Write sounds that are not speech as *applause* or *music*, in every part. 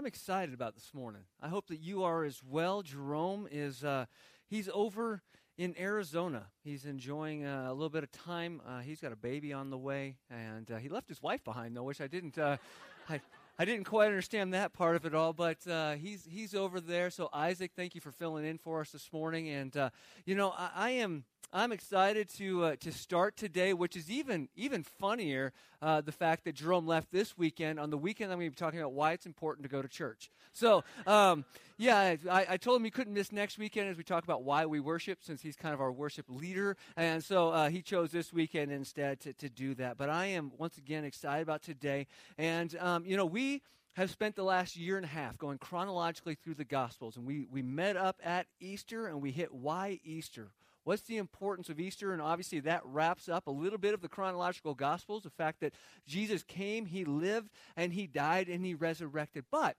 I'm excited about this morning. I hope that you are as well. Jerome is uh, he's over in Arizona. He's enjoying uh, a little bit of time. Uh, he's got a baby on the way, and uh, he left his wife behind though, which I didn't. Uh, I, I didn't quite understand that part of it all, but uh, he's he's over there. So Isaac, thank you for filling in for us this morning. And you know, I, I am I'm excited to uh, to start today, which is even even funnier. Uh, the fact that Jerome left this weekend. On the weekend, I'm going to be talking about why it's important to go to church. So, um, yeah, I, I, told him he couldn't miss next weekend as we talk about why we worship, since he's kind of our worship leader, and so uh, he chose this weekend instead to, to do that. But I am once again excited about today, and um, you know we have spent the last year and a half going chronologically through the Gospels. And we, we met up at Easter and we hit why Easter. What's the importance of Easter? And obviously, that wraps up a little bit of the chronological Gospels the fact that Jesus came, he lived, and he died, and he resurrected. But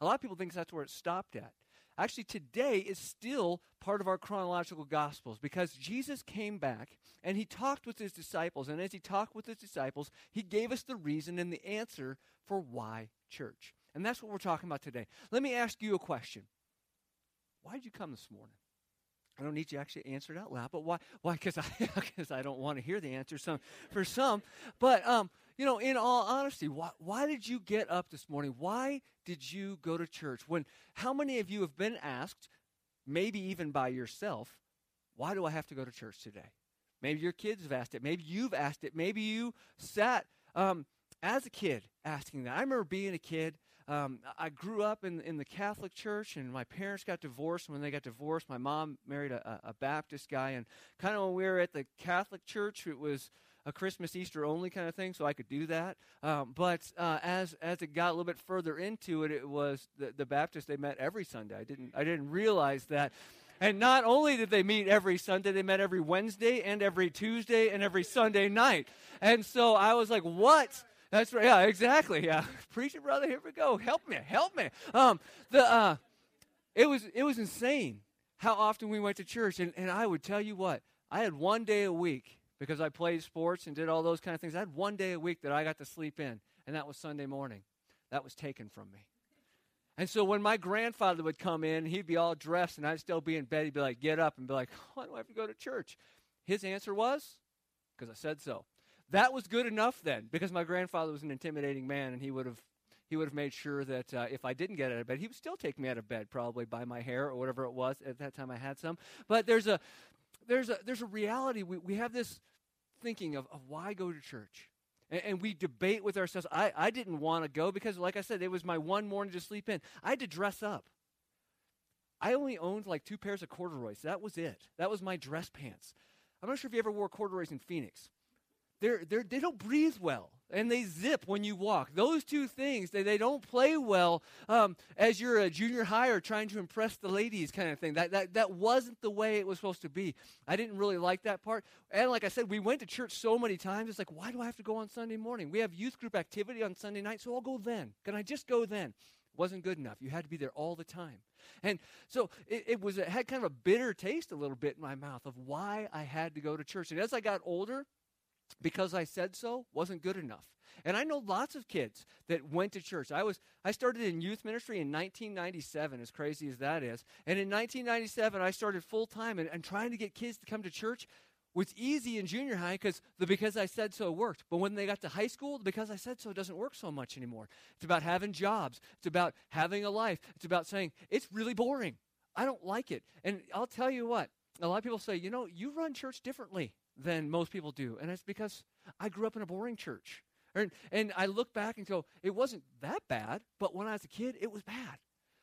a lot of people think that's where it stopped at. Actually, today is still part of our chronological Gospels because Jesus came back and he talked with his disciples. And as he talked with his disciples, he gave us the reason and the answer for why church. And that's what we're talking about today. Let me ask you a question Why did you come this morning? I don't need you actually answer it out loud, but why? Why? Because I, *laughs* cause I don't want to hear the answer some, for some. But, um, you know, in all honesty, why, why did you get up this morning? Why did you go to church? When, how many of you have been asked, maybe even by yourself, why do I have to go to church today? Maybe your kids have asked it. Maybe you've asked it. Maybe you sat um, as a kid asking that. I remember being a kid um, I grew up in, in the Catholic Church, and my parents got divorced. And When they got divorced, my mom married a, a Baptist guy. And kind of when we were at the Catholic Church, it was a Christmas, Easter only kind of thing, so I could do that. Um, but uh, as as it got a little bit further into it, it was the, the Baptist. They met every Sunday. I didn't I didn't realize that. And not only did they meet every Sunday, they met every Wednesday and every Tuesday and every Sunday night. And so I was like, what? That's right. Yeah, exactly. Yeah. *laughs* Preacher brother, here we go. Help me. Help me. Um, the, uh, it was, it was insane how often we went to church. And, and I would tell you what, I had one day a week because I played sports and did all those kind of things. I had one day a week that I got to sleep in, and that was Sunday morning. That was taken from me. And so when my grandfather would come in, he'd be all dressed, and I'd still be in bed. He'd be like, get up, and be like, why do I have to go to church? His answer was, because I said so that was good enough then because my grandfather was an intimidating man and he would have he would have made sure that uh, if I didn't get out of bed, he would still take me out of bed, probably by my hair or whatever it was. At that time, I had some. But there's a there's a there's a reality. We we have this thinking of, of why go to church, and, and we debate with ourselves. I I didn't want to go because, like I said, it was my one morning to sleep in. I had to dress up. I only owned like two pairs of corduroys. That was it. That was my dress pants. I'm not sure if you ever wore corduroys in Phoenix they're, they're, they don't breathe well and they zip when you walk. Those two things, they, they don't play well um, as you're a junior high or trying to impress the ladies kind of thing. That, that, that wasn't the way it was supposed to be. I didn't really like that part. And like I said, we went to church so many times. It's like, why do I have to go on Sunday morning? We have youth group activity on Sunday night, so I'll go then. Can I just go then? Wasn't good enough. You had to be there all the time. And so it, it was, it had kind of a bitter taste a little bit in my mouth of why I had to go to church. And as I got older, because I said so wasn't good enough. And I know lots of kids that went to church. I was I started in youth ministry in 1997, as crazy as that is. And in 1997, I started full time and, and trying to get kids to come to church was easy in junior high because the because I said so worked. But when they got to high school, the because I said so doesn't work so much anymore. It's about having jobs. It's about having a life. It's about saying it's really boring. I don't like it. And I'll tell you what. A lot of people say, you know, you run church differently than most people do. And it's because I grew up in a boring church. And, and I look back and go, it wasn't that bad, but when I was a kid, it was bad.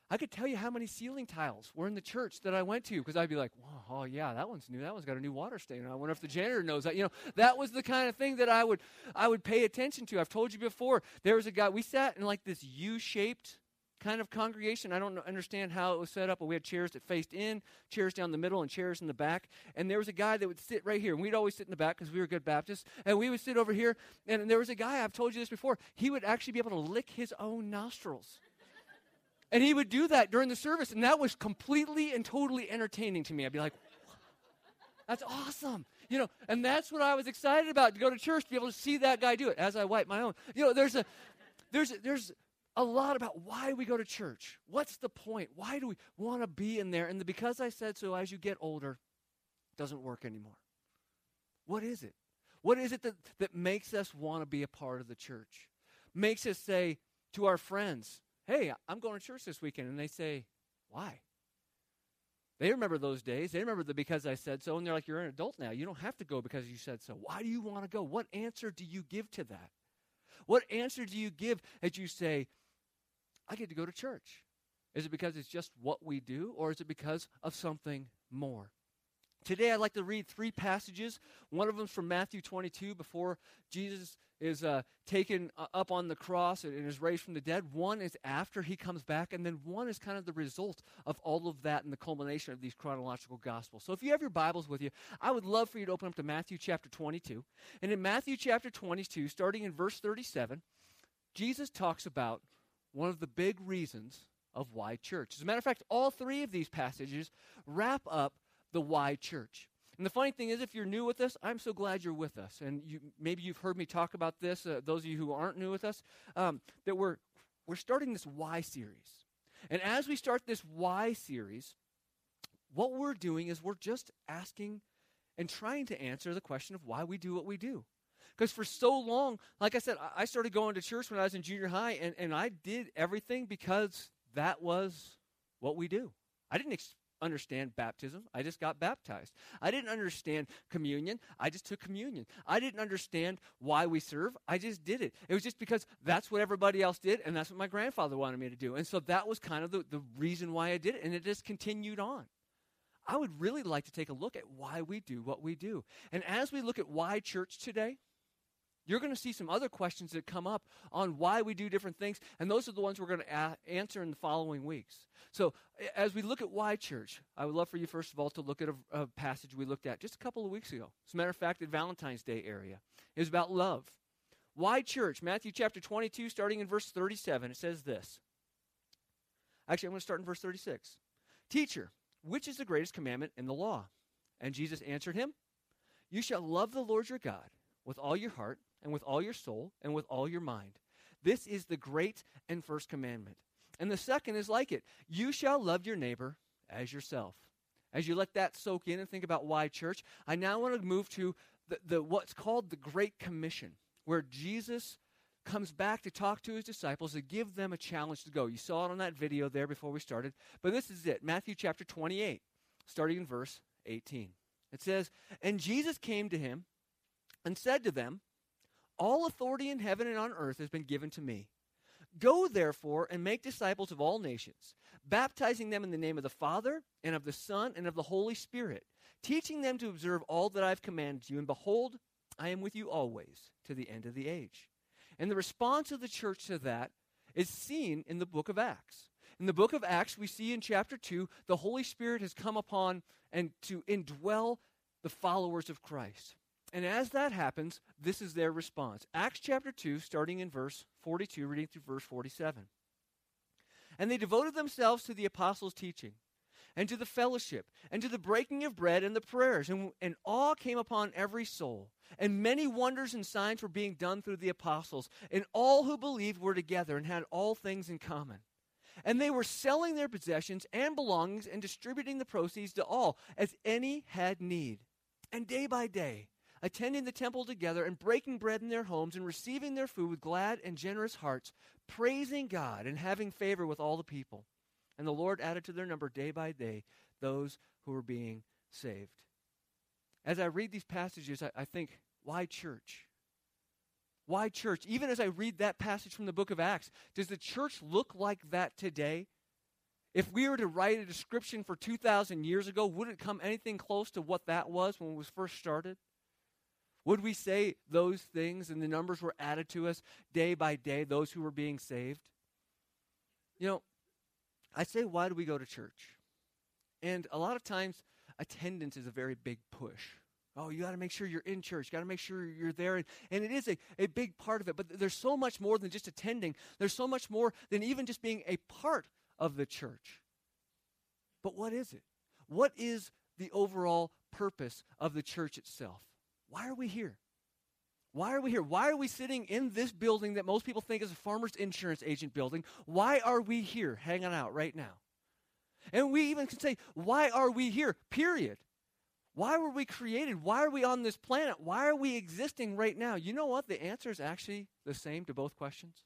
I could tell you how many ceiling tiles were in the church that I went to because I'd be like, oh, yeah, that one's new. That one's got a new water stain. I wonder if the janitor knows that. You know, that was the kind of thing that I would, I would pay attention to. I've told you before. There was a guy, we sat in like this U shaped kind of congregation. I don't understand how it was set up, but we had chairs that faced in, chairs down the middle, and chairs in the back. And there was a guy that would sit right here. And we'd always sit in the back because we were good Baptists. And we would sit over here. And there was a guy, I've told you this before, he would actually be able to lick his own nostrils. And he would do that during the service. And that was completely and totally entertaining to me. I'd be like, that's awesome. You know, and that's what I was excited about to go to church, to be able to see that guy do it as I wipe my own. You know, there's a, there's, there's, a lot about why we go to church. What's the point? Why do we want to be in there? And the because I said so as you get older doesn't work anymore. What is it? What is it that, that makes us want to be a part of the church? Makes us say to our friends, hey, I'm going to church this weekend. And they say, why? They remember those days. They remember the because I said so. And they're like, you're an adult now. You don't have to go because you said so. Why do you want to go? What answer do you give to that? What answer do you give as you say, I get to go to church? Is it because it's just what we do, or is it because of something more? Today, I'd like to read three passages. One of them is from Matthew 22, before Jesus is uh, taken uh, up on the cross and, is raised from the dead. One is after he comes back, and then one is kind of the result of all of that and the culmination of these chronological gospels. So, if you have your Bibles with you, I would love for you to open up to Matthew chapter 22. And in Matthew chapter 22, starting in verse 37, Jesus talks about one of the big reasons of why church. As a matter of fact, all three of these passages wrap up the why church. And the funny thing is, if you're new with us, I'm so glad you're with us. And you, maybe you've heard me talk about this, uh, those of you who aren't new with us, um, that we're, we're starting this why series. And as we start this why series, what we're doing is we're just asking and trying to answer the question of why we do what we do. Because for so long, like I said, I started going to church when I was in junior high, and, and I did everything because that was what we do. I didn't ex- understand baptism. I just got baptized. I didn't understand communion. I just took communion. I didn't understand why we serve. I just did it. It was just because that's what everybody else did, and that's what my grandfather wanted me to do. And so that was kind of the, the reason why I did it, and it just continued on. I would really like to take a look at why we do what we do. And as we look at why church today, you're going to see some other questions that come up on why we do different things, and those are the ones we're going to a- answer in the following weeks. So, as we look at why church, I would love for you, first of all, to look at a, a passage we looked at just a couple of weeks ago. As a matter of fact, at Valentine's Day area. It was about love. Why church? Matthew chapter 22, starting in verse 37, it says this. Actually, I'm going to start in verse 36. Teacher, which is the greatest commandment in the law? And Jesus answered him, You shall love the Lord your God with all your heart and with all your soul and with all your mind. This is the great and first commandment. And the second is like it you shall love your neighbor as yourself. As you let that soak in and think about why church, I now want to move to the, the, what's called the Great Commission, where Jesus comes back to talk to his disciples to give them a challenge to go. You saw it on that video there before we started, but this is it Matthew chapter 28, starting in verse 18. It says, And Jesus came to him and said to them, all authority in heaven and on earth has been given to me. Go, therefore, and make disciples of all nations, baptizing them in the name of the Father, and of the Son, and of the Holy Spirit, teaching them to observe all that I've commanded you. And behold, I am with you always to the end of the age. And the response of the church to that is seen in the book of Acts. In the book of Acts, we see in chapter 2, the Holy Spirit has come upon and to indwell the followers of Christ. And as that happens, this is their response. Acts chapter 2, starting in verse 42, reading through verse 47. And they devoted themselves to the apostles' teaching, and to the fellowship, and to the breaking of bread and the prayers. And, and awe came upon every soul. And many wonders and signs were being done through the apostles. And all who believed were together and had all things in common. And they were selling their possessions and belongings and distributing the proceeds to all, as any had need. And day by day, attending the temple together and breaking bread in their homes and receiving their food with glad and generous hearts, praising God and having favor with all the people. And the Lord added to their number day by day those who were being saved. As I read these passages, I, I think, why church? Why church? Even as I read that passage from the book of Acts, does the church look like that today? If we were to write a description for 2,000 years ago, would it come anything close to what that was when it was first started? Would we say those things and the numbers were added to us day by day, those who were being saved? You know, I say, why do we go to church? And a lot of times, attendance is a very big push. Oh, you got to make sure you're in church. You got to make sure you're there. And, and it is a, a big part of it. But there's so much more than just attending, there's so much more than even just being a part of the church. But what is it? What is the overall purpose of the church itself? Why are we here? Why are we here? Why are we sitting in this building that most people think is a farmer's insurance agent building? Why are we here hanging out right now? And we even can say, why are we here? Period. Why were we created? Why are we on this planet? Why are we existing right now? You know what? The answer is actually the same to both questions.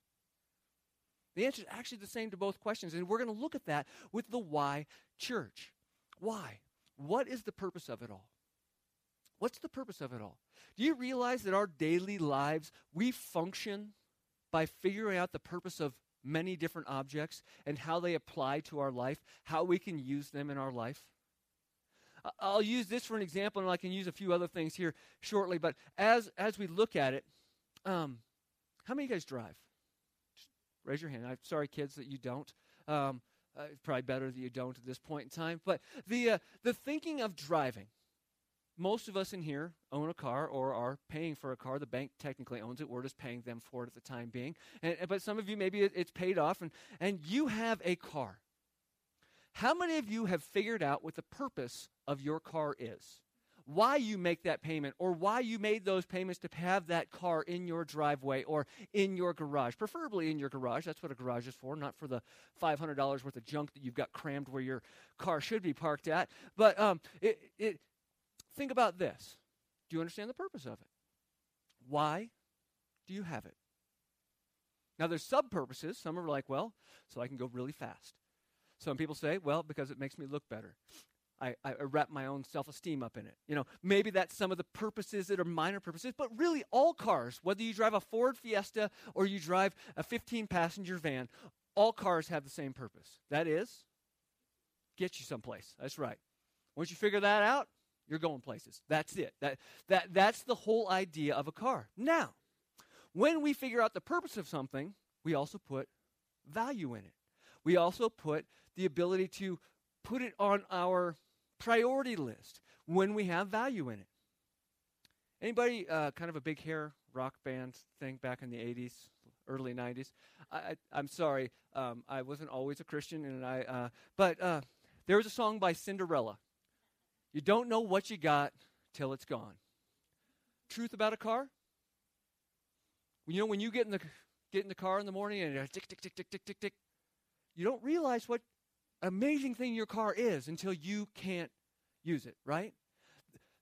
The answer is actually the same to both questions. And we're going to look at that with the why church. Why? What is the purpose of it all? What's the purpose of it all? Do you realize that our daily lives, we function by figuring out the purpose of many different objects and how they apply to our life, how we can use them in our life? I'll use this for an example, and I can use a few other things here shortly. But as as we look at it, um, how many of you guys drive? Just raise your hand. I'm sorry, kids, that you don't. Um, uh, it's probably better that you don't at this point in time. But the uh, the thinking of driving most of us in here own a car or are paying for a car. The bank technically owns it. We're just paying them for it at the time being. And, but some of you, maybe it, it's paid off, and, and you have a car. How many of you have figured out what the purpose of your car is? Why you make that payment, or why you made those payments to have that car in your driveway or in your garage, preferably in your garage. That's what a garage is for, not for the $500 worth of junk that you've got crammed where your car should be parked at. But um, it, it, Think about this. Do you understand the purpose of it? Why do you have it? Now, there's sub purposes. Some are like, well, so I can go really fast. Some people say, well, because it makes me look better. I, I wrap my own self esteem up in it. You know, maybe that's some of the purposes that are minor purposes, but really, all cars, whether you drive a Ford Fiesta or you drive a 15 passenger van, all cars have the same purpose. That is, get you someplace. That's right. Once you figure that out, you're going places. That's it. That, that, that's the whole idea of a car. Now, when we figure out the purpose of something, we also put value in it. We also put the ability to put it on our priority list when we have value in it. Anybody uh, kind of a big hair rock band thing back in the 80s, early 90s? I, am sorry, um, I wasn't always a Christian, and I, uh, but uh, there was a song by Cinderella. You don't know what you got till it's gone. Truth about a car? You know, when you get in the get in the car in the morning and tick tick tick tick tick tick tick, you don't realize what amazing thing your car is until you can't use it, right?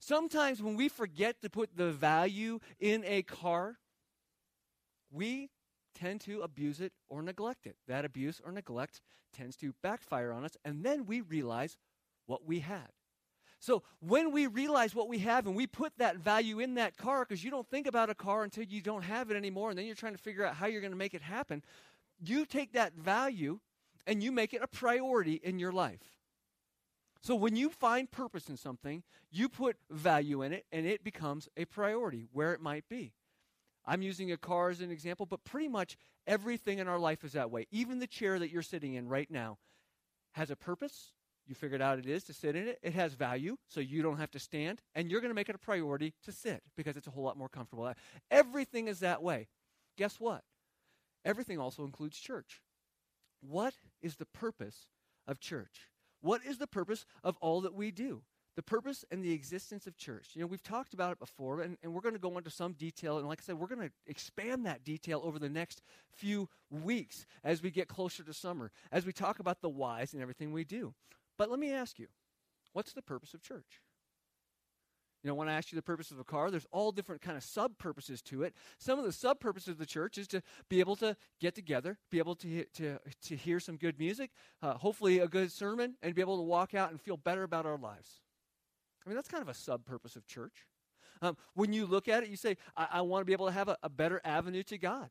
Sometimes when we forget to put the value in a car, we tend to abuse it or neglect it. That abuse or neglect tends to backfire on us, and then we realize what we had. So when we realize what we have and we put that value in that car, because you don't think about a car until you don't have it anymore, and then you're trying to figure out how you're going to make it happen, you take that value and you make it a priority in your life. So when you find purpose in something, you put value in it and it becomes a priority where it might be. I'm using a car as an example, but pretty much everything in our life is that way. Even the chair that you're sitting in right now has a purpose you figured out it is to sit in it. It has value, so you don't have to stand, and you're going to make it a priority to sit because it's a whole lot more comfortable. Everything is that way. Guess what? Everything also includes church. What is the purpose of church? What is the purpose of all that we do? The purpose and the existence of church. You know, we've talked about it before, and, and we're going to go into some detail. And like I said, we're going to expand that detail over the next few weeks as we get closer to summer, as we talk about the whys and everything we do. But let me ask you, what's the purpose of church? You know, when I ask you the purpose of a car, there's all different kind of sub purposes to it. Some of the sub purposes of the church is to be able to get together, be able to to to hear some good music, uh, hopefully a good sermon, and be able to walk out and feel better about our lives. I mean, that's kind of a sub purpose of church. Um, when you look at it, you say, I, I want to be able to have a, a better avenue to God.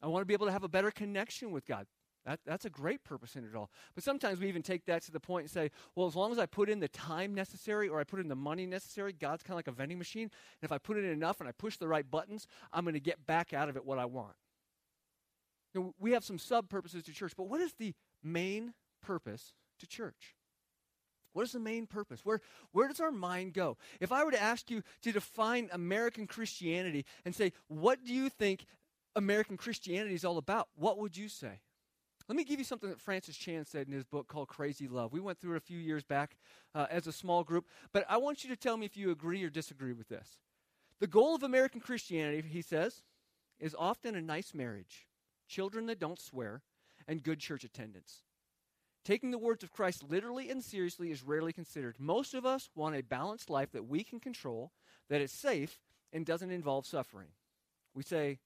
I want to be able to have a better connection with God. That, that's a great purpose in it all. But sometimes we even take that to the point and say, well, as long as I put in the time necessary or I put in the money necessary, God's kind of like a vending machine. And if I put in enough and I push the right buttons, I'm going to get back out of it what I want. Know, we have some sub purposes to church, but what is the main purpose to church? What is the main purpose? Where, where does our mind go? If I were to ask you to define American Christianity and say, what do you think American Christianity is all about? What would you say? Let me give you something that Francis Chan said in his book called Crazy Love. We went through it a few years back uh, as a small group, but I want you to tell me if you agree or disagree with this. The goal of American Christianity, he says, is often a nice marriage, children that don't swear, and good church attendance. Taking the words of Christ literally and seriously is rarely considered. Most of us want a balanced life that we can control, that is safe, and doesn't involve suffering. We say,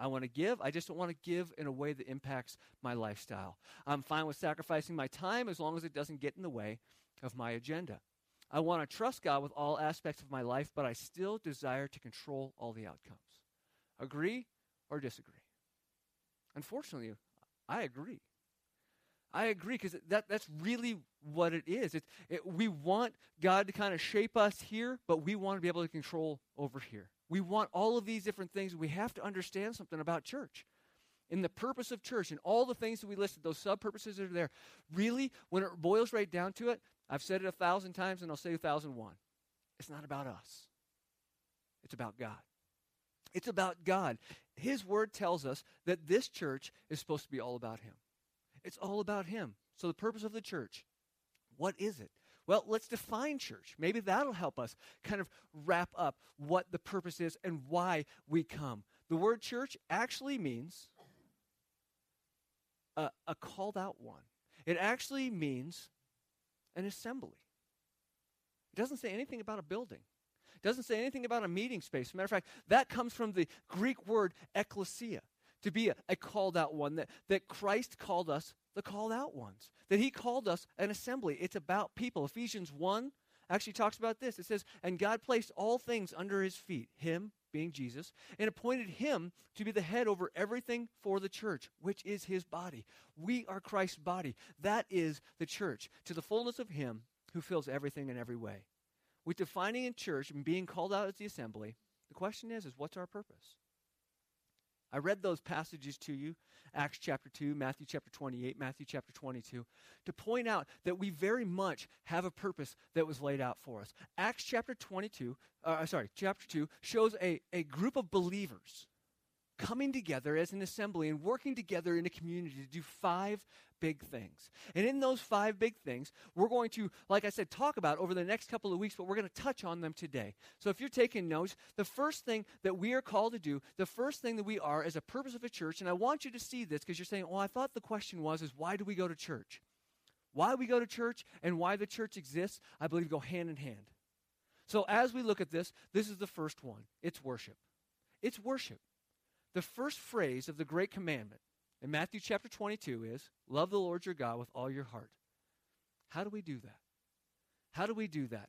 I want to give. I just don't want to give in a way that impacts my lifestyle. I'm fine with sacrificing my time as long as it doesn't get in the way of my agenda. I want to trust God with all aspects of my life, but I still desire to control all the outcomes. Agree or disagree? Unfortunately, I agree. I agree because that, that's really what it is. It, it, we want God to kind of shape us here, but we want to be able to control over here. We want all of these different things. We have to understand something about church. In the purpose of church and all the things that we listed, those sub purposes are there, really, when it boils right down to it, I've said it a thousand times and I'll say a thousand one. It's not about us, it's about God. It's about God. His word tells us that this church is supposed to be all about Him. It's all about Him. So, the purpose of the church, what is it? Well, let's define church. Maybe that'll help us kind of wrap up what the purpose is and why we come. The word church actually means a, a called out one, it actually means an assembly. It doesn't say anything about a building. It doesn't say anything about a meeting space. As a matter of fact, that comes from the Greek word ecclesia to be a, a, called out one, that, that Christ called us the called out ones, that he called us an assembly. It's about people. Ephesians 1 actually talks about this. It says, And God placed all things under his feet, him being Jesus, and appointed him to be the head over everything for the church, which is his body. We are Christ's body. That is the church, to the fullness of him who fills everything in every way. With defining in church and being called out as the assembly, the question is, is what's our purpose? I read those passages to you, Acts chapter 2, Matthew chapter 28, Matthew chapter 22, to point out that we very much have a purpose that was laid out for us. Acts chapter 22, uh, sorry, chapter 2 shows a, a group of believers coming together as an assembly and working together in a community to do five big things. And in those five big things, we're going to, like I said, talk about over the next couple of weeks, but we're going to touch on them today. So if you're taking notes, the first thing that we are called to do, the first thing that we are as a purpose of a church, and I want you to see this because you're saying, well, I thought the question was, is why do we go to church? Why we go to church and why the church exists, I believe go hand in hand. So as we look at this, this is the first one. It's worship. It's worship. The first phrase of the great commandment in Matthew chapter 22 is love the Lord your God with all your heart. How do we do that? How do we do that?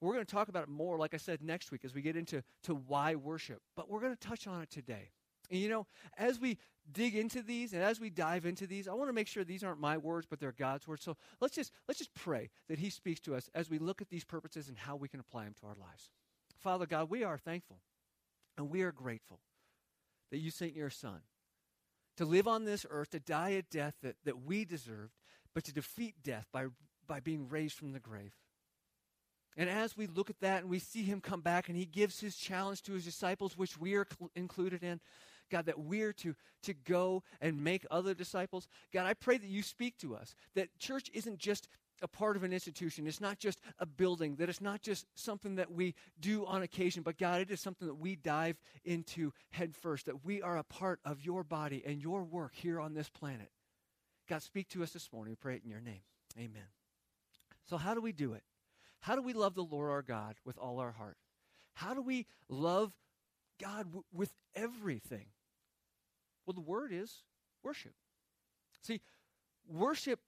We're going to talk about it more, like I said, next week as we get into to why worship, but we're going to touch on it today. And you know, as we dig into these and as we dive into these, I want to make sure these aren't my words, but they're God's words. So let's just let's just pray that He speaks to us as we look at these purposes and how we can apply them to our lives. Father God, we are thankful and we are grateful that you sent your Son to live on this earth, to die a death that, that we deserved, but to defeat death by, by being raised from the grave. And as we look at that and we see him come back and he gives his challenge to his disciples, which we are cl- included in, God, that we're to, to go and make other disciples. God, I pray that you speak to us, that church isn't just a part of an institution. It's not just a building, that it's not just something that we do on occasion, but God, it is something that we dive into head first, that we are a part of your body and your work here on this planet. God, speak to us this morning. We pray it in your name. Amen. So, how do we do it? How do we love the Lord our God with all our heart? How do we love God w- with everything? Well, the word is worship. See, worship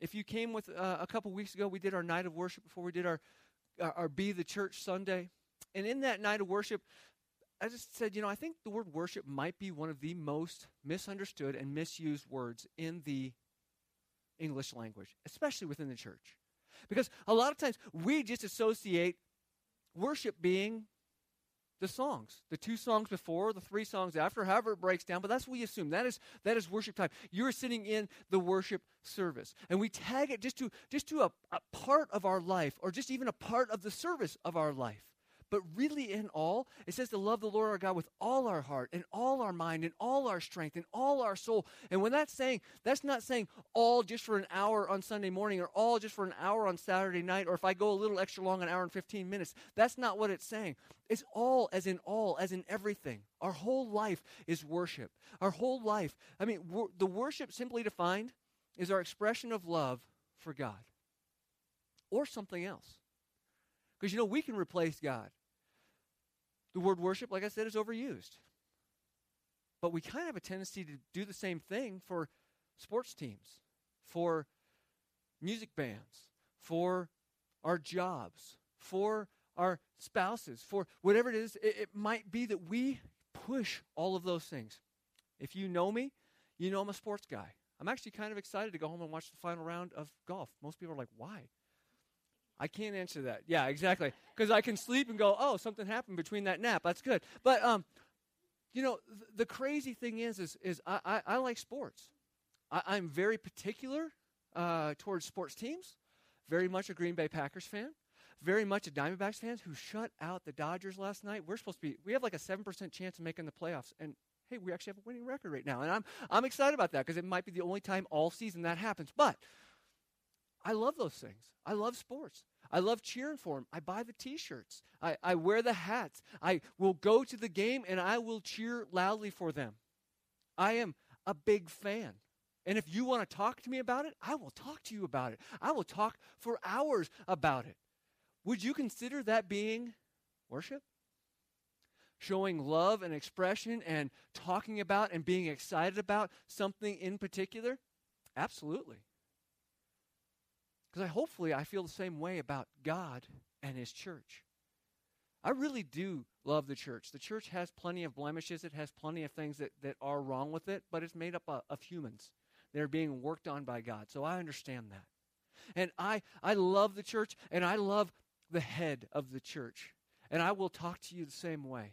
if you came with uh, a couple weeks ago, we did our night of worship before we did our, our, our Be the Church Sunday. And in that night of worship, I just said, you know, I think the word worship might be one of the most misunderstood and misused words in the English language, especially within the church. Because a lot of times we just associate worship being the songs, the two songs before, the three songs after, however it breaks down, but that's what we assume. That is that is worship time. You're sitting in the worship service. And we tag it just to just to a, a part of our life, or just even a part of the service of our life. But really, in all, it says to love the Lord our God with all our heart and all our mind and all our strength and all our soul. And when that's saying, that's not saying all just for an hour on Sunday morning or all just for an hour on Saturday night or if I go a little extra long, an hour and 15 minutes. That's not what it's saying. It's all as in all, as in everything. Our whole life is worship. Our whole life. I mean, wor- the worship simply defined is our expression of love for God or something else. Because, you know, we can replace God. The word worship, like I said, is overused. But we kind of have a tendency to do the same thing for sports teams, for music bands, for our jobs, for our spouses, for whatever it is. It, it might be that we push all of those things. If you know me, you know I'm a sports guy. I'm actually kind of excited to go home and watch the final round of golf. Most people are like, why? I can't answer that. Yeah, exactly. Because I can sleep and go, oh, something happened between that nap. That's good. But, um, you know, th- the crazy thing is, is, is I, I, I like sports. I, am very particular uh, towards sports teams. Very much a Green Bay Packers fan. Very much a Diamondbacks fan who shut out the Dodgers last night. We're supposed to be, we have like a 7% chance of making the playoffs. And hey, we actually have a winning record right now. And I'm, I'm excited about that because it might be the only time all season that happens. But I love those things. I love sports. I love cheering for them. I buy the t shirts. I, I wear the hats. I will go to the game and I will cheer loudly for them. I am a big fan. And if you want to talk to me about it, I will talk to you about it. I will talk for hours about it. Would you consider that being worship? Showing love and expression and talking about and being excited about something in particular? Absolutely. Because I hopefully I feel the same way about God and his church. I really do love the church. The church has plenty of blemishes. It has plenty of things that, that are wrong with it, but it's made up of, of humans that are being worked on by God. So I understand that. And I, I love the church, and I love the head of the church. And I will talk to you the same way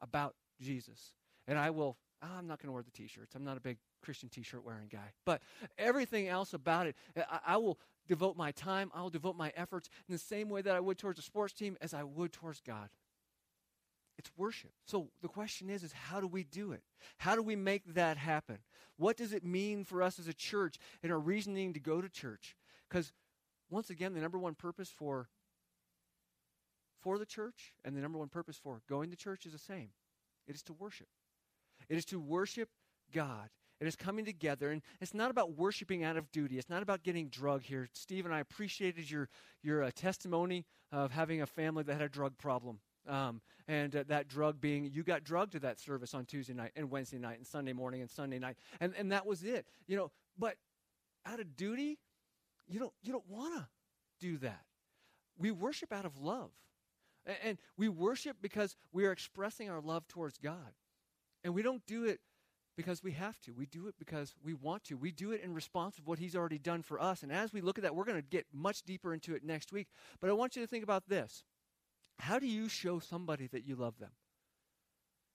about Jesus. And I will, oh, I'm not going to wear the t shirts. I'm not a big Christian t shirt wearing guy. But everything else about it, eh, I, I, will devote my time, I will devote my efforts in the same way that I would towards a sports team as I would towards God. It's worship. So the question is, is how do we do it? How do we make that happen? What does it mean for us as a church and our reasoning to go to church? Because once again, the number one purpose for for the church and the number one purpose for going to church is the same. It is to worship. It is to worship God. It is coming together, and it's not about worshiping out of duty. It's not about getting drug here. Steve and I appreciated your your uh, testimony of having a family that had a drug problem, um, and uh, that drug being you got drugged to that service on Tuesday night and Wednesday night and Sunday morning and Sunday night, and and that was it. You know, but out of duty, you don't you don't want to do that. We worship out of love, and, and we worship because we are expressing our love towards God, and we don't do it because we have to. We do it because we want to. We do it in response of what He's already done for us. And as we look at that, we're going to get much deeper into it next week. But I want you to think about this How do you show somebody that you love them?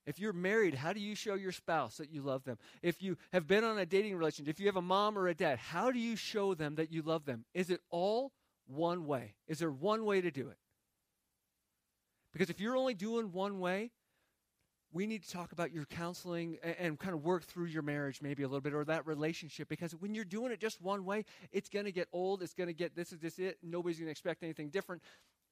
If you're married, how do you show your spouse that you love them? If you have been on a dating relationship, if you have a mom or a dad, how do you show them that you love them? Is it all one way? Is there one way to do it? Because if you're only doing one way, we need to talk about your counseling and, and, kind of work through your marriage maybe a little bit or that relationship because when you're doing it just one way it's going to get old it's going to get this is this it nobody's going to expect anything different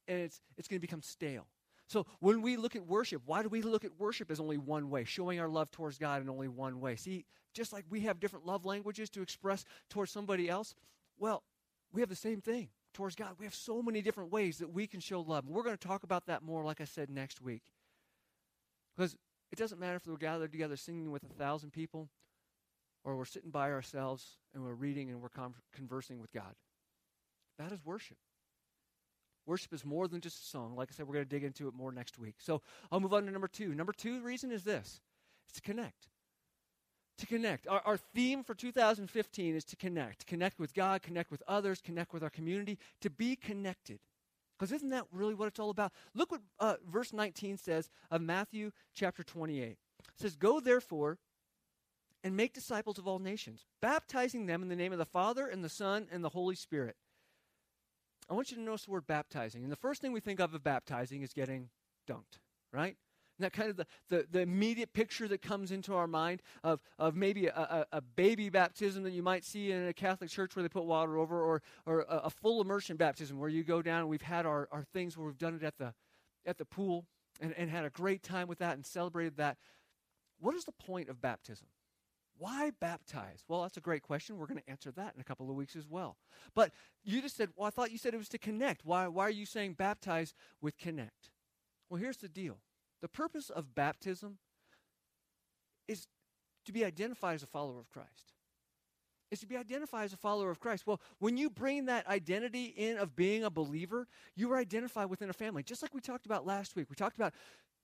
and it's it's going to become stale. So when we look at worship why do we look at worship as only one way? Showing our love towards god in only one way. See just like we have different love languages to express towards somebody else well we have the same thing towards god. We have so many different ways that we can show love. And we're going to talk about that more like i said next week. Because it doesn't matter if we're gathered together singing with a thousand people or we're sitting by ourselves and we're reading and we're con- conversing with God. That is worship. Worship is more than just a song. Like I said, we're going to dig into it more next week. So I'll move on to number two. Number two reason is this it's to connect. To connect. Our, our theme for 2015 is to connect. Connect with God, connect with others, connect with our community, to be connected. Because isn't that really what it's all about? Look what uh, verse 19 says of Matthew chapter 28. It says, Go therefore and make disciples of all nations, baptizing them in the name of the Father and the Son and the Holy Spirit. I want you to notice the word baptizing. And the first thing we think of of baptizing is getting dunked, right? That kind of the, the, the, immediate picture that comes into our mind of, of maybe a, a, a, baby baptism that you might see in a Catholic church where they put water over, or, or a, a, full immersion baptism where you go down and we've had our, our things where we've done it at the, at the pool and, and had a great time with that and celebrated that. What is the point of baptism? Why baptize? Well, that's a great question. We're going to answer that in a couple of weeks as well. But you just said, well, I thought you said it was to connect. Why, why are you saying baptize with connect? Well, here's the deal the purpose of baptism is to be identified as a follower of Christ. Is to be identified as a follower of Christ. Well, when you bring that identity in of being a believer, you are identified within a family. Just like we talked about last week. We talked about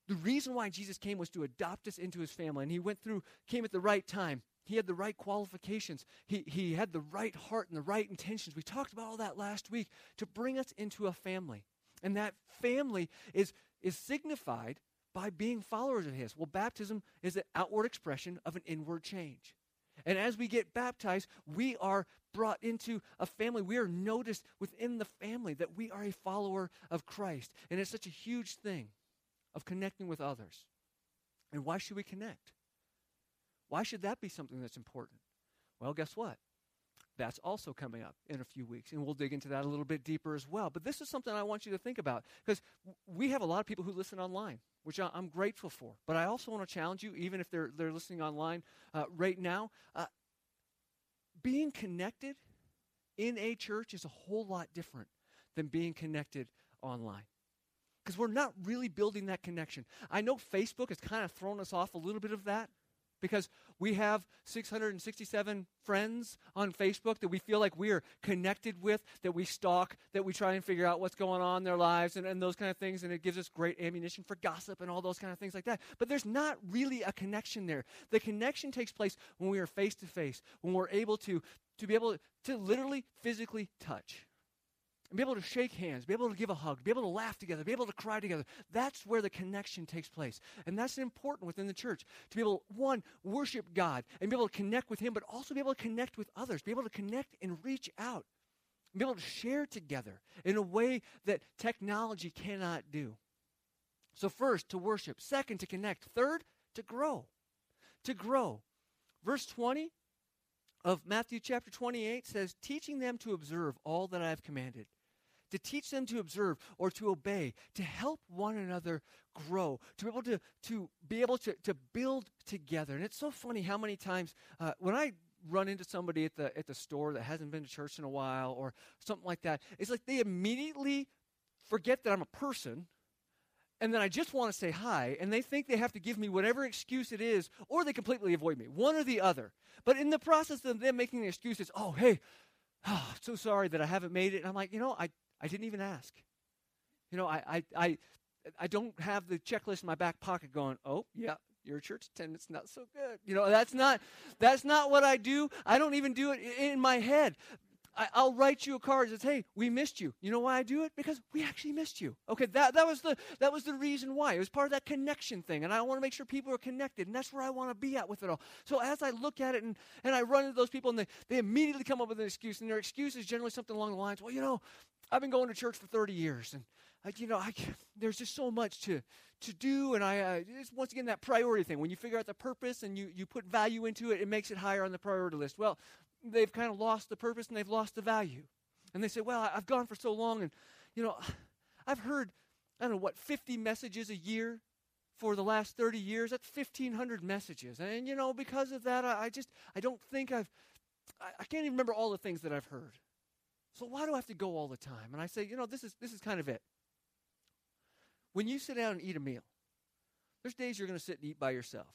the reason why Jesus came was to adopt us into his family. And he went through, came at the right time. He had the right qualifications. He, he had the right heart and the right intentions. We talked about all that last week to bring us into a family. And that family is, is signified by being followers of his. Well, baptism is an outward expression of an inward change. And as we get baptized, we are brought into a family. We are noticed within the family that we are a follower of Christ. And it's such a huge thing of connecting with others. And why should we connect? Why should that be something that's important? Well, guess what? That's also coming up in a few weeks, and we'll dig into that a little bit deeper as well. But this is something I want you to think about because we have a lot of people who listen online, which I'm grateful for. But I also want to challenge you, even if they're, they're listening online uh, right now, uh, being connected in a church is a whole lot different than being connected online because we're not really building that connection. I know Facebook has kind of thrown us off a little bit of that because we have 667 friends on Facebook that we feel like we are connected with, that we stalk, that we try and figure out what's going on in their lives and, and those kind of things. And it gives us great ammunition for gossip and all those kind of things like that. But there's not really a connection there. The connection takes place when we are face to face, when we're able to, to be able to literally physically touch and be able to shake hands, be able to give a hug, be able to laugh together, be able to cry together. That's where the connection takes place. And that's important within the church to be able, one, worship God and be able to connect with Him, but also be able to connect with others, be able to connect and reach out, and be able to share together in a way that technology cannot do. So, first, to worship. Second, to connect. Third, to grow. To grow. Verse 20 of Matthew chapter 28 says, Teaching them to observe all that I have commanded to teach them to observe or to obey, to help one another grow, to be able to, to be able to, to build together. And it's so funny how many times uh, when I run into somebody at the at the store that hasn't been to church in a while or something like that, it's like they immediately forget that I'm a person and then I just want to say hi, and they think they have to give me whatever excuse it is, or they completely avoid me, one or the other. But in the process of them making the excuses, oh, hey, oh, *sighs* so sorry that I haven't made it. And I'm like, you know, I, I didn't even ask. You know, I, I, I, I don't have the checklist in my back pocket going, oh, yeah, your church attendance not so good. You know, that's not that's not what I do. I don't even do it in my head. I, will write you a card that says, "Hey, we missed you." You know why I do it? Because we actually missed you. Okay, that that was the that was the reason why. It was part of that connection thing, and I want to make sure people are connected, and that's where I want to be at with it all. So as I look at it and and I run into those people, and they they immediately come up with an excuse, and their excuse is generally something along the lines, "Well, you know, I've been going to church for 30 years, and I, you know, I, there's just so much to to do, and I uh, it's once again that priority thing. When you figure out the purpose and you you put value into it, it makes it higher on the priority list. Well, they've kind of lost the purpose and they've lost the value, and they say, "Well, I've gone for so long, and you know, *sighs* I've heard I don't know what 50 messages a year." For the last 30 years, that's 1,500 messages. And, you know, because of that, I, I just, I don't think I've, I, I can't even remember all the things that I've heard. So why do I have to go all the time? And I say, you know, this is this is kind of it. When you sit down and eat a meal, there's days you're going to sit and eat by yourself.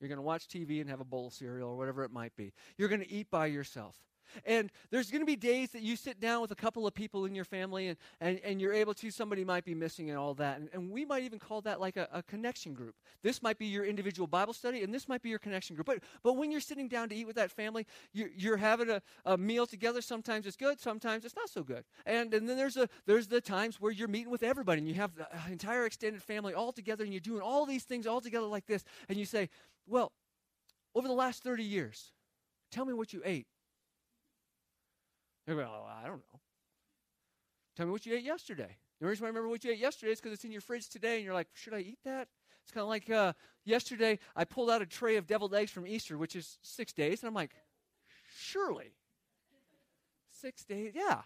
You're going to watch TV and have a bowl of cereal or whatever it might be. You're going to eat by yourself. And there's going to be days that you sit down with a couple of people in your family and, and, and you're able to, somebody might be missing and all that. And, and we might even call that like a, a, connection group. This might be your individual Bible study and this might be your connection group. But, but when you're sitting down to eat with that family, you're, you're having a, a meal together. Sometimes it's good, sometimes it's not so good. And, and then there's, a, there's the times where you're meeting with everybody and you have the uh, entire extended family all together and you're doing all these things all together like this. And you say, well, over the last 30 years, tell me what you ate. Oh, I don't know. Tell me what you ate yesterday. The reason why I remember what you ate yesterday is because it's in your fridge today, and you're like, should I eat that? It's kind of like uh, yesterday I pulled out a tray of deviled eggs from Easter, which is six days, and I'm like, surely. Six days? Yeah.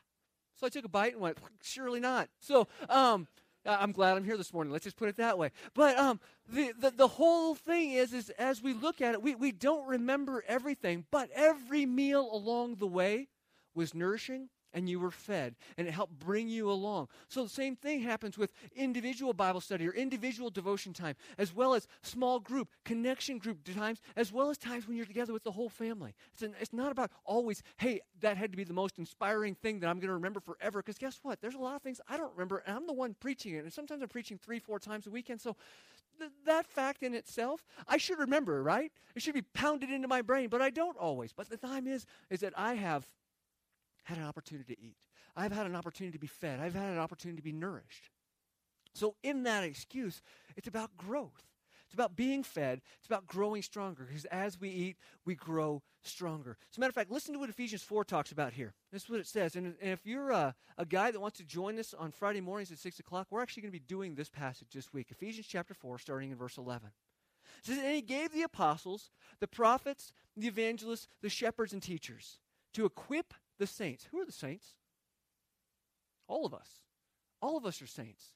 So I took a bite and went, surely not. So um, I'm glad I'm here this morning. Let's just put it that way. But um, the, the, the whole thing is, is as we look at it, we, we don't remember everything, but every meal along the way was nourishing and you were fed, and it helped bring you along. So the same thing happens with individual Bible study or individual devotion time, as well as small group, connection group times, as well as times when you're together with the whole family. It's, an, it's not about always, hey, that had to be the most inspiring thing that I'm going to remember forever, because guess what? There's a lot of things I don't remember, and I'm the one preaching it, and sometimes I'm preaching three, four times a weekend, so th- that fact in itself, I should remember, right? It should be pounded into my brain, but I don't always. But the time is, is that I have had an opportunity to eat. I've had an opportunity to be fed. I've had an opportunity to be nourished. So, in that excuse, it's about growth. It's about being fed. It's about growing stronger because as we eat, we grow stronger. As a matter of fact, listen to what Ephesians 4 talks about here. This is what it says. And, and if you're a, a guy that wants to join us on Friday mornings at 6 o'clock, we're actually going to be doing this passage this week. Ephesians chapter 4, starting in verse 11. It says, And he gave the apostles, the prophets, the evangelists, the shepherds, and teachers to equip the saints. Who are the saints? All of us. All of us are saints.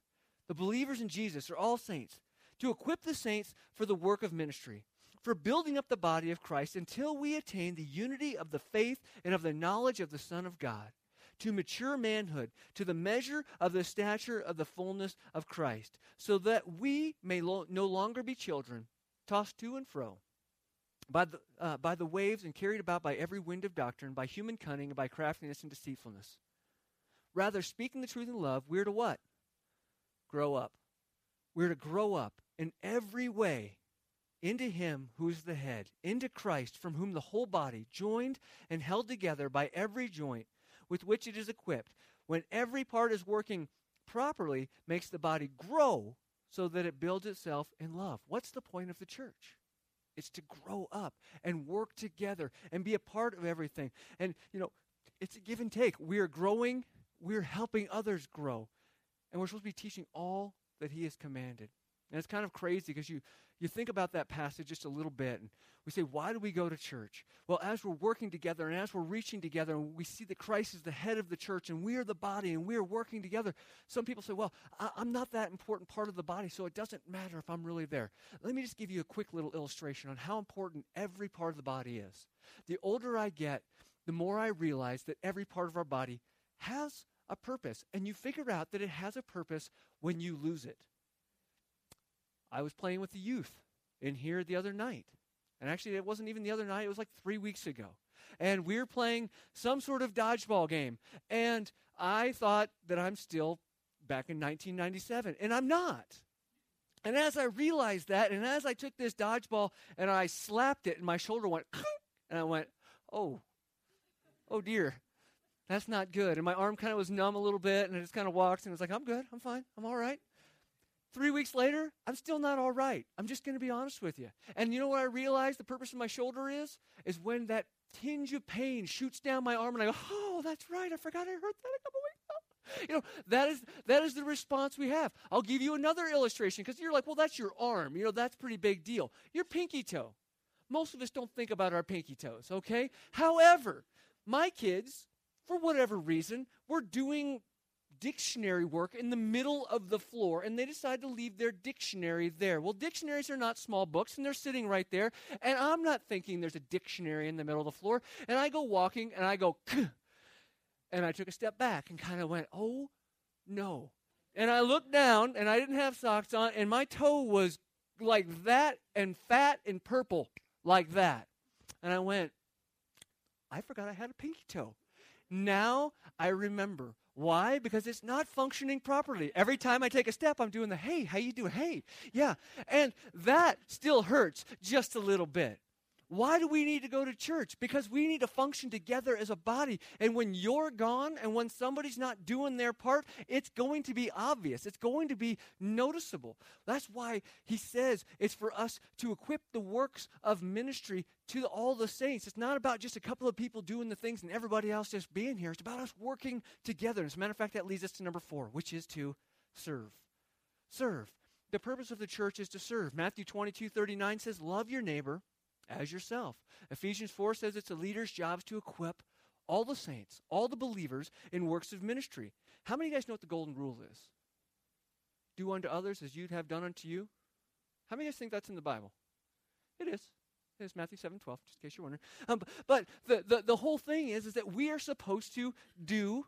The believers in Jesus are all saints. To equip the saints for the work of ministry, for building up the body of Christ until we attain the unity of the faith and of the knowledge of the Son of God, to mature manhood, to the measure of the stature of the fullness of Christ, so that we may lo- no longer be children, tossed to and fro by the, uh, by the waves and carried about by every wind of doctrine, by human cunning, and by craftiness and deceitfulness. Rather, speaking the truth in love, we're to what? Grow up. We're to grow up in every way into Him who is the head, into Christ, from whom the whole body, joined and held together by every joint with which it is equipped, when every part is working properly, makes the body grow so that it builds itself in love. What's the point of the church? It's to grow up and work together and be a part of everything. And, you know, it's a give and take. We're growing, we're helping others grow. And we're supposed to be teaching all that He has commanded. And it's kind of crazy because you, you think about that passage just a little bit and we say, why do we go to church? Well, as we're working together and as we're reaching together and we see that Christ is the head of the church and we are the body and we are working together, some people say, well, I, I'm not that important part of the body, so it doesn't matter if I'm really there. Let me just give you a quick little illustration on how important every part of the body is. The older I get, the more I realize that every part of our body has a purpose. And you figure out that it has a purpose when you lose it. I was playing with the youth in here the other night. And actually, it wasn't even the other night, it was like three weeks ago. And we were playing some sort of dodgeball game. And I thought that I'm still back in 1997, and I'm not. And as I realized that, and as I took this dodgeball and I slapped it, and my shoulder went, and I went, oh, oh dear, that's not good. And my arm kind of was numb a little bit, and I just kind of walked, and it was like, I'm good, I'm fine, I'm all right. Three weeks later, I'm still not all right. I'm just going to be honest with you. And you know what I realized the purpose of my shoulder is? Is when that tinge of pain shoots down my arm and I go, oh, that's right. I forgot I hurt that a couple weeks ago. You know, that is, that is the response we have. I'll give you another illustration because you're like, well, that's your arm. You know, that's pretty big deal. Your pinky toe. Most of us don't think about our pinky toes, okay? However, my kids, for whatever reason, were doing dictionary work in the middle of the floor, and they decide to leave their dictionary there. Well, dictionaries are not small books, and they're sitting right there, and I'm not thinking there's a dictionary in the middle of the floor. And I go walking, and I go, and I took a step back and kind of went, oh no. And I looked down, and I didn't have socks on, and my toe was like that, and fat and purple, like that. And I went, I forgot I had a pinky toe. Now I remember why? Because it's not functioning properly. Every time I take a step, I'm doing the hey, how you doing? Hey, yeah. And that still hurts just a little bit. Why do we need to go to church? Because we need to function together as a body. And when you're gone and when somebody's not doing their part, it's going to be obvious. It's going to be noticeable. That's why he says it's for us to equip the works of ministry to all the saints. It's not about just a couple of people doing the things and everybody else just being here. It's about us working together. As a matter of fact, that leads us to number four, which is to serve. Serve. The purpose of the church is to serve. Matthew 22 39 says, Love your neighbor as yourself. Ephesians 4 says it's a leader's job to equip all the saints, all the believers in works of ministry. How many of you guys know what the golden rule is? Do unto others as you'd have done unto you. How many of you guys think that's in the Bible? It is. It is Matthew 7 12, just in case you're wondering. Um, but the, the, the whole thing is, is that we are supposed to do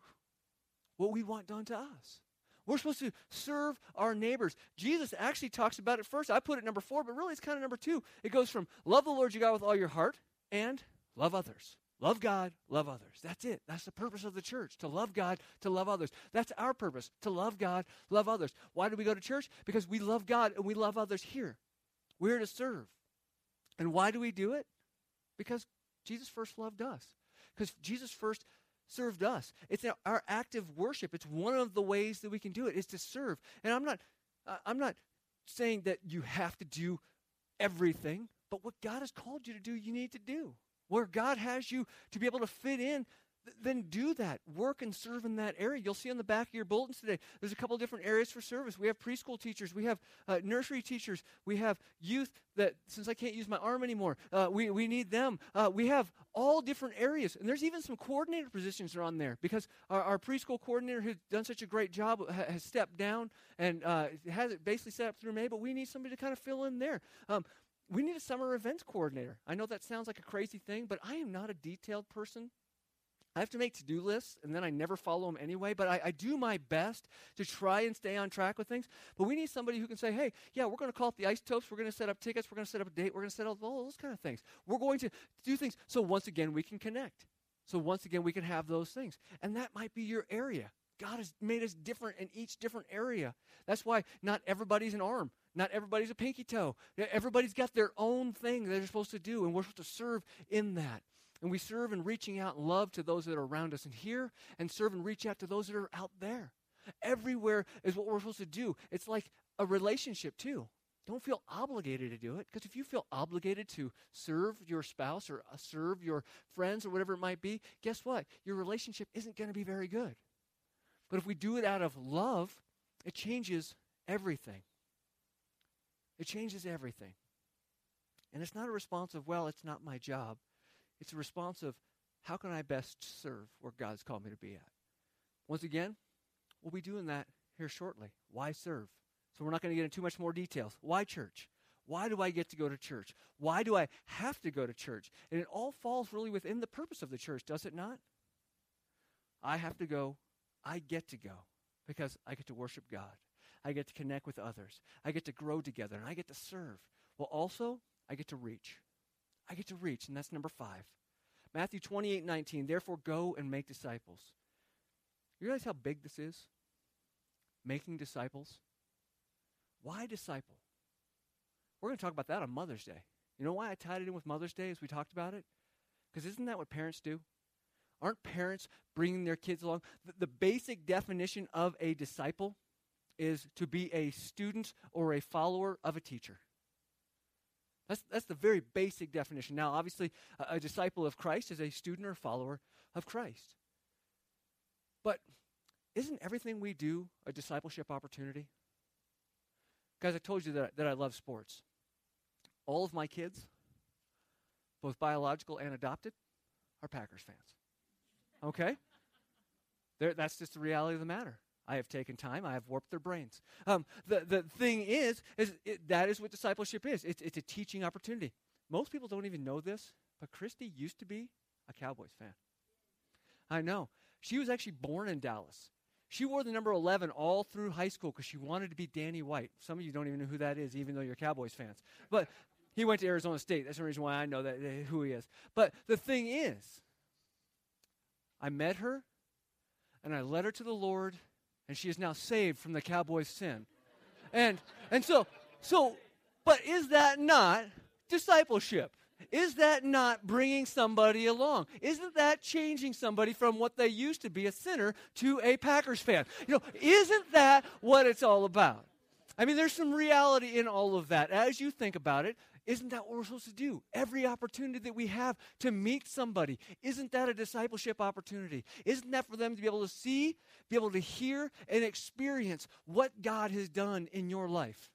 what we want done to us. We're supposed to serve our neighbors. Jesus actually talks about it first. I put it number four, but really it's kind of number two. It goes from love the Lord your God with all your heart and love others. Love God, love others. That's it. That's the purpose of the church to love God, to love others. That's our purpose to love God, love others. Why do we go to church? Because we love God and we love others here. We're to serve. And why do we do it? Because Jesus first loved us. Because Jesus first served us. It's our active worship. It's one of the ways that we can do it is to serve. And I'm not uh, I'm not saying that you have to do everything, but what God has called you to do, you need to do. Where God has you to be able to fit in then do that. Work and serve in that area. You'll see on the back of your bulletins today, there's a couple different areas for service. We have preschool teachers, we have uh, nursery teachers, we have youth that, since I can't use my arm anymore, uh, we, we need them. Uh, we have all different areas. And there's even some coordinator positions are on there because our, our preschool coordinator who's done such a great job ha- has stepped down and uh, has it basically set up through May, but we need somebody to kind of fill in there. Um, we need a summer events coordinator. I know that sounds like a crazy thing, but I am not a detailed person. I have to make to do lists, and then I never follow them anyway. But I, I, do my best to try and stay on track with things. But we need somebody who can say, hey, yeah, we're going to call up the isotopes. We're going to set up tickets. We're going to set up a date. We're going to set up all those kind of things. We're going to do things so once again we can connect. So once again we can have those things. And that might be your area. God has made us different in each different area. That's why not everybody's an arm. Not everybody's a pinky toe. Everybody's got their own thing they're supposed to do, and we're supposed to serve in that. And we serve in reaching out and love to those that are around us and here, and serve and reach out to those that are out there. Everywhere is what we're supposed to do. It's like a relationship, too. Don't feel obligated to do it, because if you feel obligated to serve your spouse or uh, serve your friends or whatever it might be, guess what? Your relationship isn't going to be very good. But if we do it out of love, it changes everything. It changes everything. And it's not a response of, well, it's not my job. It's a response of how can I best serve where God's called me to be at? Once again, we'll be doing that here shortly. Why serve? So we're not going to get into too much more details. Why church? Why do I get to go to church? Why do I have to go to church? And it all falls really within the purpose of the church, does it not? I have to go. I get to go because I get to worship God. I get to connect with others. I get to grow together and I get to serve. Well, also, I get to reach. I get to reach, and that's number five. Matthew 28 19, therefore go and make disciples. You realize how big this is? Making disciples. Why disciple? We're going to talk about that on Mother's Day. You know why I tied it in with Mother's Day as we talked about it? Because isn't that what parents do? Aren't parents bringing their kids along? The, the, basic definition of a disciple is to be a student or a follower of a teacher. That's, that's the very basic definition. Now, obviously, a, a disciple of Christ is a student or follower of Christ. But isn't everything we do a discipleship opportunity? Guys, I told you that, that I love sports. All of my kids, both biological and adopted, are Packers fans. Okay? They're, that's just the reality of the matter. I have taken time. I have warped their brains. Um, the, the thing is, is it, that is what discipleship is. It's, it's a teaching opportunity. Most people don't even know this, but Christy used to be a Cowboys fan. I know. She was actually born in Dallas. She wore the number 11 all through high school because she wanted to be Danny White. Some of you don't even know who that is, even though you're Cowboys fans. But he went to Arizona State. That's the reason why I know that, who he is. But the thing is, I met her and I led her to the Lord and she is now saved from the cowboy's sin. And and so so but is that not discipleship? Is that not bringing somebody along? Isn't that changing somebody from what they used to be a sinner to a Packers fan? You know, isn't that what it's all about? I mean, there's some reality in all of that. As you think about it, isn't that what we're supposed to do? Every opportunity that we have to meet somebody, isn't that a discipleship opportunity? Isn't that for them to be able to see, be able to hear, and experience what God has done in your life?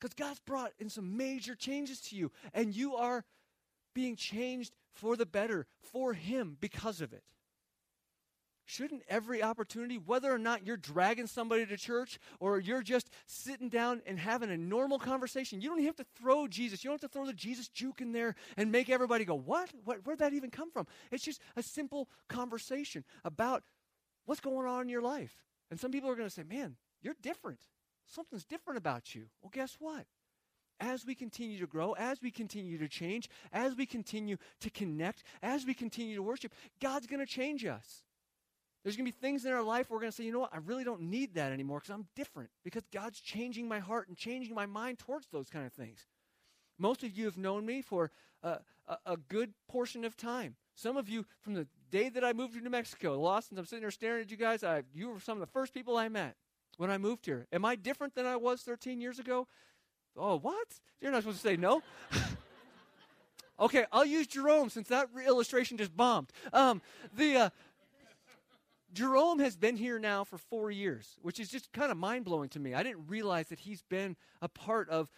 Because God's brought in some major changes to you, and you are being changed for the better for Him because of it. Shouldn't every opportunity, whether or not you're dragging somebody to church or you're just sitting down and having a normal conversation, you don't even have to throw Jesus. You don't have to throw the Jesus juke in there and make everybody go, What? what where'd that even come from? It's just a simple conversation about what's going on in your life. And some people are going to say, Man, you're different. Something's different about you. Well, guess what? As we continue to grow, as we continue to change, as we continue to connect, as we continue to worship, God's going to change us. There's going to be things in our life where we're going to say, you know what, I really don't need that anymore because I'm different, because God's changing my heart and changing my mind towards those kind of things. Most of you have known me for a, a, a good portion of time. Some of you, from the day that I moved to New Mexico, lost, and I'm sitting here staring at you guys, I, you were some of the first people I met when I moved here. Am I different than I was 13 years ago? Oh, what? You're not supposed to say no. *laughs* okay, I'll use Jerome since that illustration just bombed. Um, the uh, Jerome has been here now for four years, which is just kind of mind blowing to me. I didn't realize that he's been a part of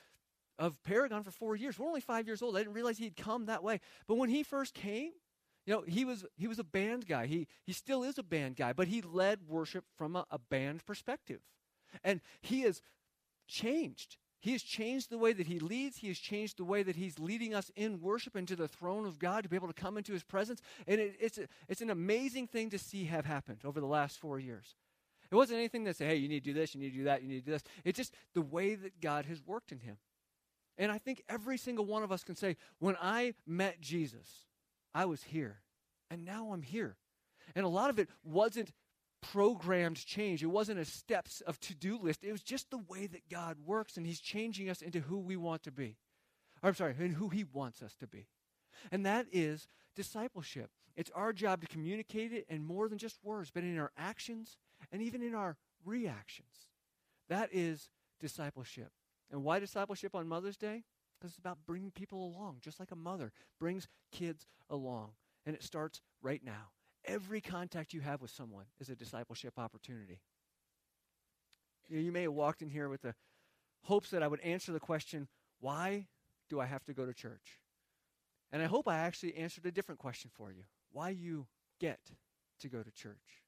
of Paragon for four years. We're only five years old. I didn't realize he'd come that way. But when he first came, you know, he was he was a band guy. He he still is a band guy, but he led worship from a, a band perspective, and he has changed. He has changed the way that he leads. He has changed the way that he's leading us in worship into the throne of God to be able to come into his presence. And it, it's, a, it's an amazing thing to see have happened over the last four years. It wasn't anything that said, hey, you need to do this, you need to do that, you need to do this. It's just the way that God has worked in him. And I think every single one of us can say, when I met Jesus, I was here, and now I'm here. And a lot of it wasn't programmed change. It wasn't a steps of to-do list. It was just the way that God works, and He's changing us into who we want to be. I'm sorry, and who He wants us to be. And that is discipleship. It's our job to communicate it in more than just words, but in our actions and even in our reactions. That is discipleship. And why discipleship on Mother's Day? Because it's about bringing people along, just like a mother brings kids along. And it starts right now. Every contact you have with someone is a discipleship opportunity. You, know, you may have walked in here with the hopes that I would answer the question, why do I have to go to church? And I hope I actually answered a different question for you. Why you get to go to church?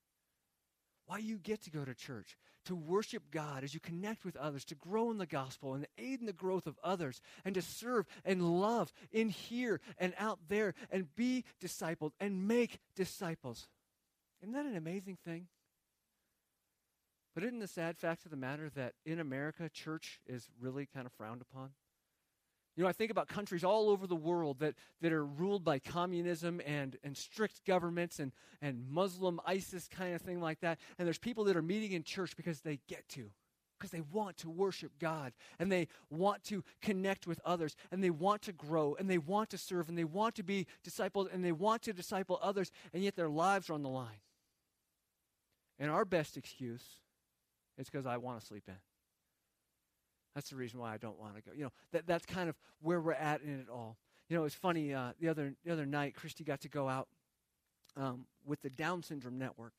Why you get to go to church? To worship God as you connect with others, to grow in the gospel and aid in the growth of others, and to serve and love in here and out there, and be discipled and make disciples. Isn't that an amazing thing? But isn't the sad fact of the matter that in America, church is really kind of frowned upon? You know, I think about countries all over the world that, that are ruled by communism and, and strict governments and, and Muslim ISIS kind of thing like that. And there's people that are meeting in church because they get to, because they want to worship God and they want to connect with others and they want to grow and they want to serve and they want to be disciples and they want to disciple others, and yet their lives are on the line. And our best excuse is because I want to sleep in. That's the reason why I don't want to go. You know, that, that's kind of where we're at in it all. You know, it's funny. Uh, the other the other night, Christy got to go out um, with the Down Syndrome Network,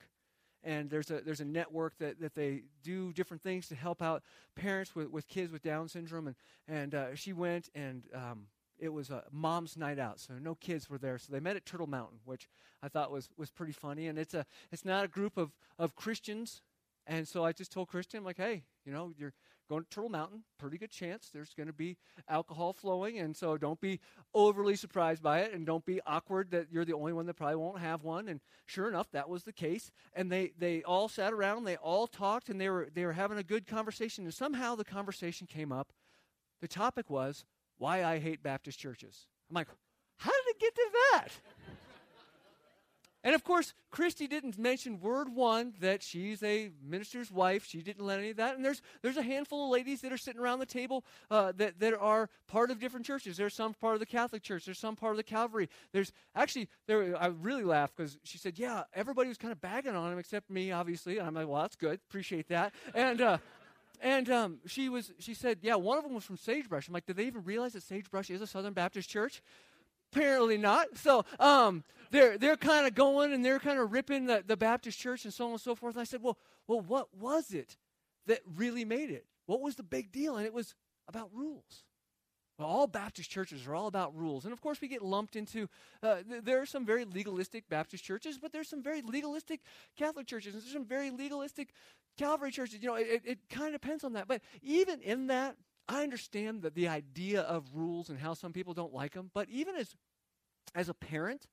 and there's a there's a network that, that they do different things to help out parents with, with kids with Down syndrome, and and uh, she went and um, it was a mom's night out, so no kids were there. So they met at Turtle Mountain, which I thought was was pretty funny. And it's a it's not a group of of Christians, and so I just told Christy, I'm like, hey, you know, you're going to Turtle Mountain, pretty good chance there's going to be alcohol flowing. And so don't be overly surprised by it and don't be awkward that you're the only one that probably won't have one. And sure enough, that was the case. And they, they all sat around, they all talked, and they were, they were having a good conversation. And somehow the conversation came up. The topic was why I hate Baptist churches. I'm like, how did it get to that? And of course, Christy didn't mention word one that she's a minister's wife. She didn't let any of that. And there's there's a handful of ladies that are sitting around the table uh, that that are part of different churches. There's some part of the Catholic Church. There's some part of the Calvary. There's actually there. I really laughed because she said, "Yeah, everybody was kind of bagging on him except me, obviously." And I'm like, "Well, that's good. Appreciate that." And uh, and um, she was she said, yeah, one of them was from Sagebrush. I'm like, did they even realize that Sagebrush is a Southern Baptist church? Apparently not. So um, they're they're kind of going and they're kind of ripping the, the Baptist church and so on and so forth. And I said, well, well, what was it that really made it? What was the big deal? And it was about rules. Well, all Baptist churches are all about rules. And of course, we get lumped into, uh, th- there are some very legalistic Baptist churches, but there's some very legalistic Catholic churches, and there's some very legalistic Calvary churches. You know, it, it, it kind of depends on that. But even in that, I understand that the idea of rules and how some people don't like them. But even as, as a parent,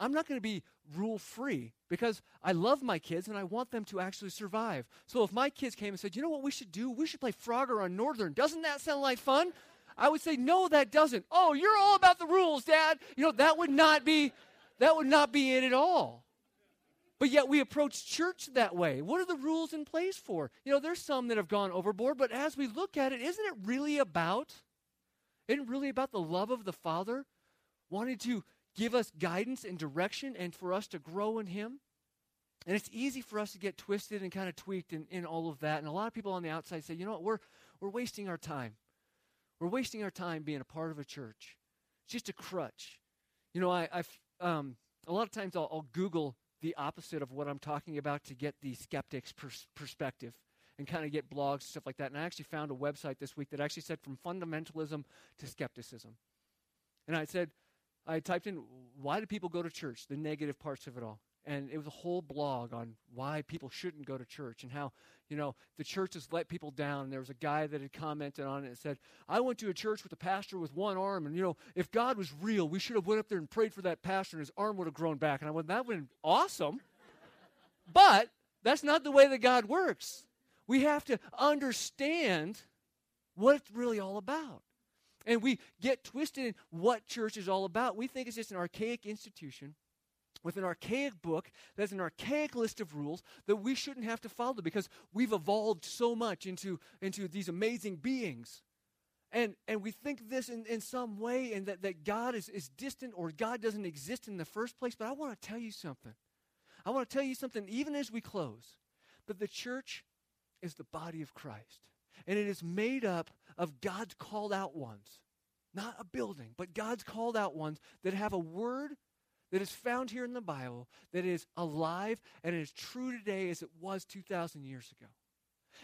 I'm not going to be rule free because I love my kids and I want them to actually survive. So if my kids came and said, you know what we should do? We should play Frogger on Northern. Doesn't that sound like fun? I would say, no, that doesn't. Oh, you're all about the rules, Dad. You know, that would not be that would not be it at all. But yet we approach church that way. What are the rules in place for? You know, there's some that have gone overboard, but as we look at it, isn't it really about isn't really about the love of the Father wanting to give us guidance and direction and for us to grow in Him? And it's easy for us to get twisted and kind of tweaked in, in all of that. And a lot of people on the outside say, you know what, we're, we're wasting our time. We're wasting our time being a part of a church. It's just a crutch. You know, I, I've, um, a lot of times I'll, I'll, Google the opposite of what I'm talking about to get the skeptic's pers- perspective and kind of get blogs and stuff like that. And I actually found a website this week that actually said from fundamentalism to skepticism. And I said, I typed in, why do people go to church? The negative parts of it all and it was a whole blog on why people shouldn't go to church and how you know the church has let people down. And there was a guy that had commented on it and said i went to a church with a pastor with one arm and you know if god was real we should have went up there and prayed for that pastor and his arm would have grown back. And i went that would have been awesome but that's not the way that god works. We have to understand what it's really all about. And we get twisted in what church is all about. We think it's just an archaic institution with an archaic book that's an archaic list of rules that we shouldn't have to follow because we've evolved so much into, into these amazing beings. And, and we think this in, in some way and that, that God is, is distant or God doesn't exist in the first place. But I want to tell you something. I want to tell you something, even as we close, that the church is the body of Christ. And it is made up of God's called out ones. Not a building, but God's called out ones that have a word that is found here in the Bible that is alive and is true today as it was 2,000 years ago.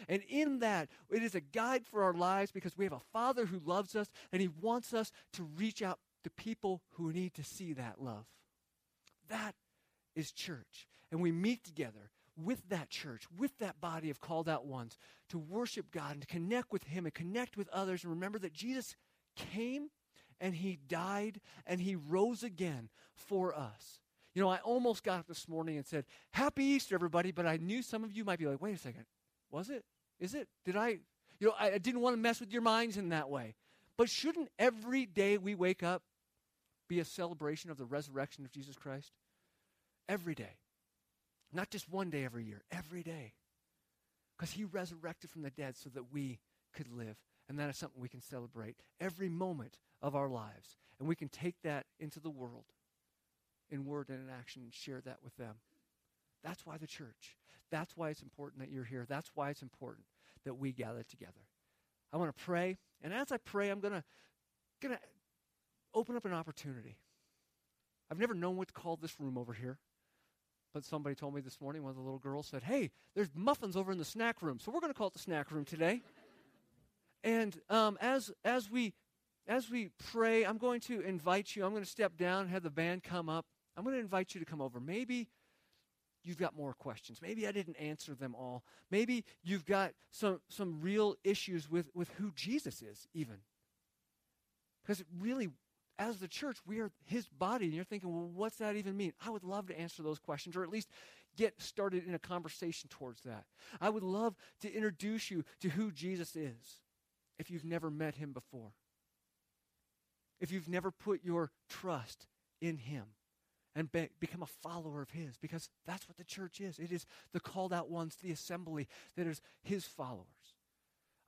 And in that, it is a guide for our lives because we have a Father who loves us and He wants us to reach out to people who need to see that love. That is church. And we meet together with that church, with that body of called out ones to worship God and to connect with Him and connect with others and remember that Jesus came and he died and he rose again for us. You know, I almost got up this morning and said, Happy Easter, everybody, but I knew some of you might be like, wait a second, was it? Is it? Did I? You know, I, I didn't want to mess with your minds in that way. But shouldn't every day we wake up be a celebration of the resurrection of Jesus Christ? Every day. Not just one day every year, every day. Because he resurrected from the dead so that we could live. And that is something we can celebrate every moment of our lives. And we can take that into the world in word and in action and share that with them. That's why the church. That's why it's important that you're here. That's why it's important that we gather together. I want to pray, and as I pray, I'm going to open up an opportunity. I've never known what to call this room over here. But somebody told me this morning, one of the little girls said, Hey, there's muffins over in the snack room. So we're going to call it the snack room today. And um, as, as, we, as we pray, I'm going to invite you. I'm going to step down, and have the band come up. I'm going to invite you to come over. Maybe you've got more questions. Maybe I didn't answer them all. Maybe you've got some, some real issues with, with who Jesus is, even. Because really, as the church, we are his body. And you're thinking, well, what's that even mean? I would love to answer those questions, or at least get started in a conversation towards that. I would love to introduce you to who Jesus is if you've never met him before. If you've never put your trust in him and be, become a follower of his, because that's what the church is. It is the called out ones, the assembly that is his followers.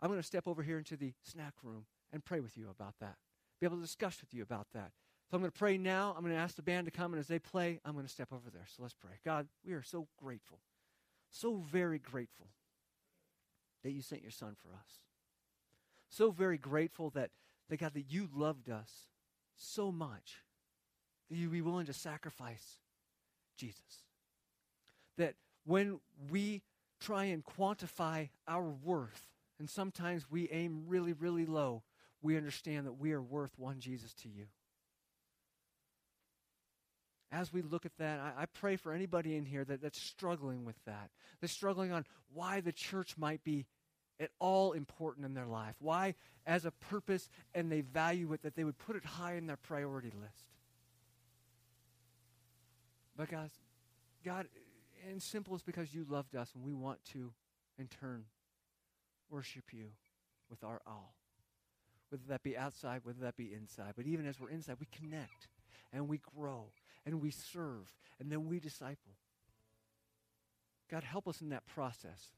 I'm going to step over here into the snack room and pray with you about that, be able to discuss with you about that. So I'm going to pray now. I'm going to ask the band to come, and as they play, I'm going to step over there. So let's pray. God, we are so grateful, so very grateful that you sent your son for us. So very grateful that, that God, that you loved us so much that you'd be willing to sacrifice Jesus. That when we try and quantify our worth, and sometimes we aim really, really low, we understand that we are worth one Jesus to you. As we look at that, I, I pray for anybody in here that, that's struggling with that, that's struggling on why the church might be at all important in their life, why, as a purpose, and they value it, that they would put it high in their priority list. But, guys, God, in simple, is because you loved us, and we want to, in turn, worship you with our all. Whether that be outside, whether that be inside. But even as we're inside, we connect and we grow and we serve and then we disciple. God, help us in that process.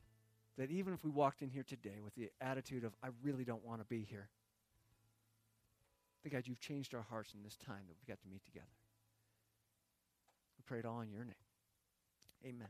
That even if we walked in here today with the attitude of, I really don't want to be here, that God, you've changed our hearts in this time that we've got to meet together. We pray it all in your name. Amen.